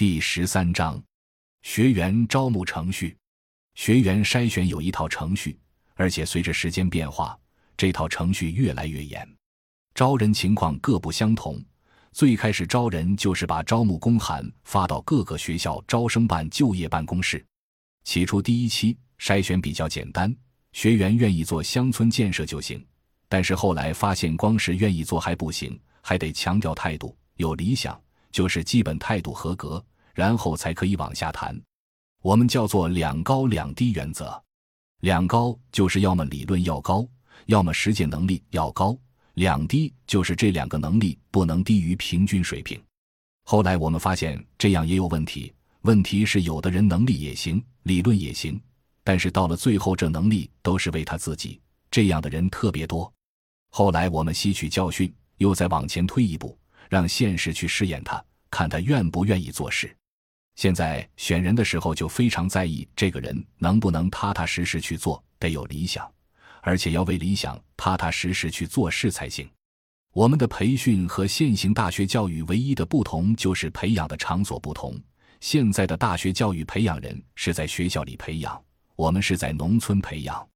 第十三章，学员招募程序。学员筛选有一套程序，而且随着时间变化，这套程序越来越严。招人情况各不相同。最开始招人就是把招募公函发到各个学校招生办就业办公室。起初第一期筛选比较简单，学员愿意做乡村建设就行。但是后来发现，光是愿意做还不行，还得强调态度，有理想，就是基本态度合格，然后才可以往下谈。我们叫做两高两低原则。两高就是要么理论要高，要么实践能力要高。两低就是这两个能力不能低于平均水平。后来我们发现这样也有问题，问题是有的人能力也行，理论也行，但是到了最后这能力都是为他自己，这样的人特别多。后来我们吸取教训，又再往前推一步，让现实去试验他，看他愿不愿意做事。现在选人的时候就非常在意这个人能不能踏踏实实去做，得有理想，而且要为理想踏踏实实去做事才行。我们的培训和现行大学教育唯一的不同就是培养的场所不同。现在的大学教育培养人是在学校里培养，我们是在农村培养。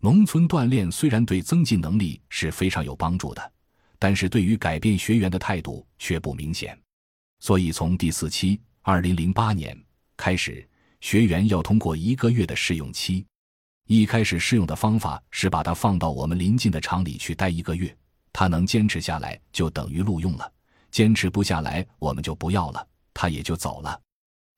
农村锻炼虽然对增进能力是非常有帮助的，但是对于改变学员的态度却不明显。所以从第四期（二零零八年）开始，学员要通过一个月的试用期。一开始试用的方法是把他放到我们临近的厂里去待一个月，他能坚持下来就等于录用了；坚持不下来，我们就不要了，他也就走了。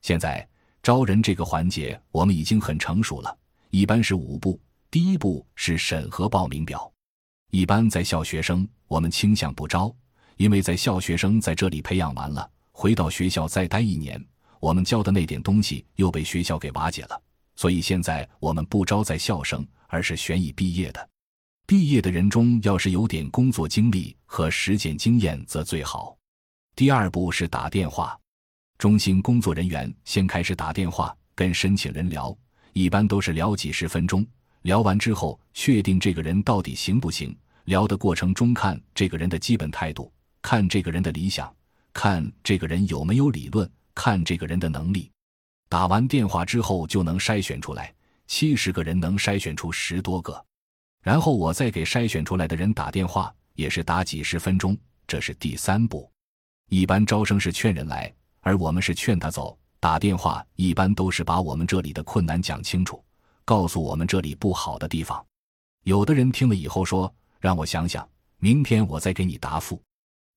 现在招人这个环节我们已经很成熟了，一般是五步。第一步是审核报名表，一般在校学生我们倾向不招，因为在校学生在这里培养完了，回到学校再待一年，我们教的那点东西又被学校给瓦解了，所以现在我们不招在校生，而是选已毕业的。毕业的人中要是有点工作经历和实践经验则最好。第二步是打电话，中心工作人员先开始打电话跟申请人聊，一般都是聊几十分钟。聊完之后，确定这个人到底行不行。聊的过程中，看这个人的基本态度，看这个人的理想，看这个人有没有理论，看这个人的能力。打完电话之后，就能筛选出来，七十个人能筛选出十多个。然后我再给筛选出来的人打电话，也是打几十分钟。这是第三步。一般招生是劝人来，而我们是劝他走。打电话一般都是把我们这里的困难讲清楚。告诉我们这里不好的地方，有的人听了以后说：“让我想想，明天我再给你答复。”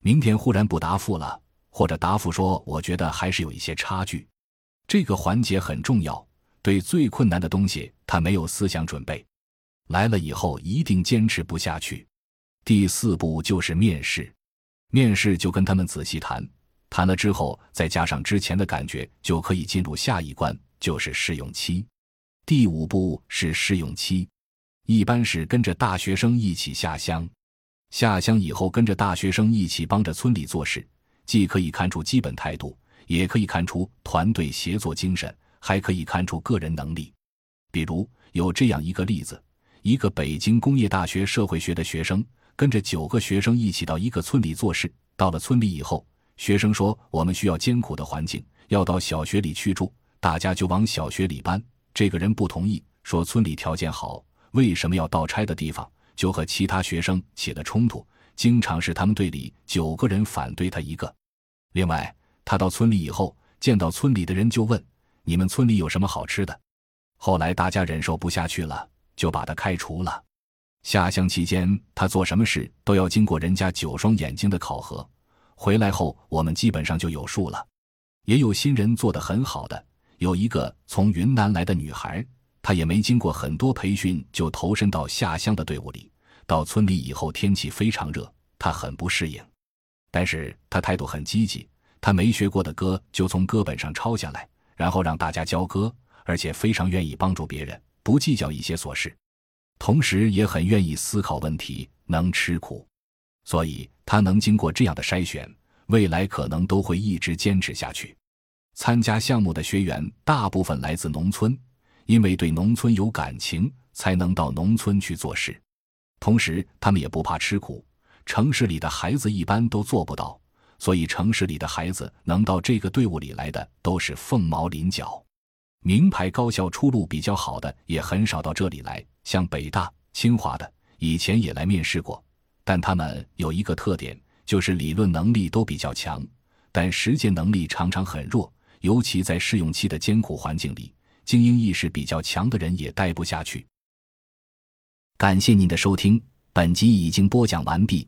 明天忽然不答复了，或者答复说：“我觉得还是有一些差距。”这个环节很重要，对最困难的东西他没有思想准备，来了以后一定坚持不下去。第四步就是面试，面试就跟他们仔细谈，谈了之后再加上之前的感觉，就可以进入下一关，就是试用期。第五步是试用期，一般是跟着大学生一起下乡，下乡以后跟着大学生一起帮着村里做事，既可以看出基本态度，也可以看出团队协作精神，还可以看出个人能力。比如有这样一个例子：一个北京工业大学社会学的学生，跟着九个学生一起到一个村里做事。到了村里以后，学生说：“我们需要艰苦的环境，要到小学里去住。”大家就往小学里搬。这个人不同意，说村里条件好，为什么要到差的地方？就和其他学生起了冲突，经常是他们队里九个人反对他一个。另外，他到村里以后，见到村里的人就问：“你们村里有什么好吃的？”后来大家忍受不下去了，就把他开除了。下乡期间，他做什么事都要经过人家九双眼睛的考核。回来后，我们基本上就有数了。也有新人做得很好的。有一个从云南来的女孩，她也没经过很多培训就投身到下乡的队伍里。到村里以后，天气非常热，她很不适应。但是他态度很积极，他没学过的歌就从歌本上抄下来，然后让大家教歌，而且非常愿意帮助别人，不计较一些琐事，同时也很愿意思考问题，能吃苦。所以他能经过这样的筛选，未来可能都会一直坚持下去。参加项目的学员大部分来自农村，因为对农村有感情，才能到农村去做事。同时，他们也不怕吃苦。城市里的孩子一般都做不到，所以城市里的孩子能到这个队伍里来的都是凤毛麟角。名牌高校出路比较好的也很少到这里来，像北大、清华的以前也来面试过，但他们有一个特点，就是理论能力都比较强，但实践能力常常很弱，尤其在试用期的艰苦环境里，精英意识比较强的人也待不下去。感谢您的收听，本集已经播讲完毕，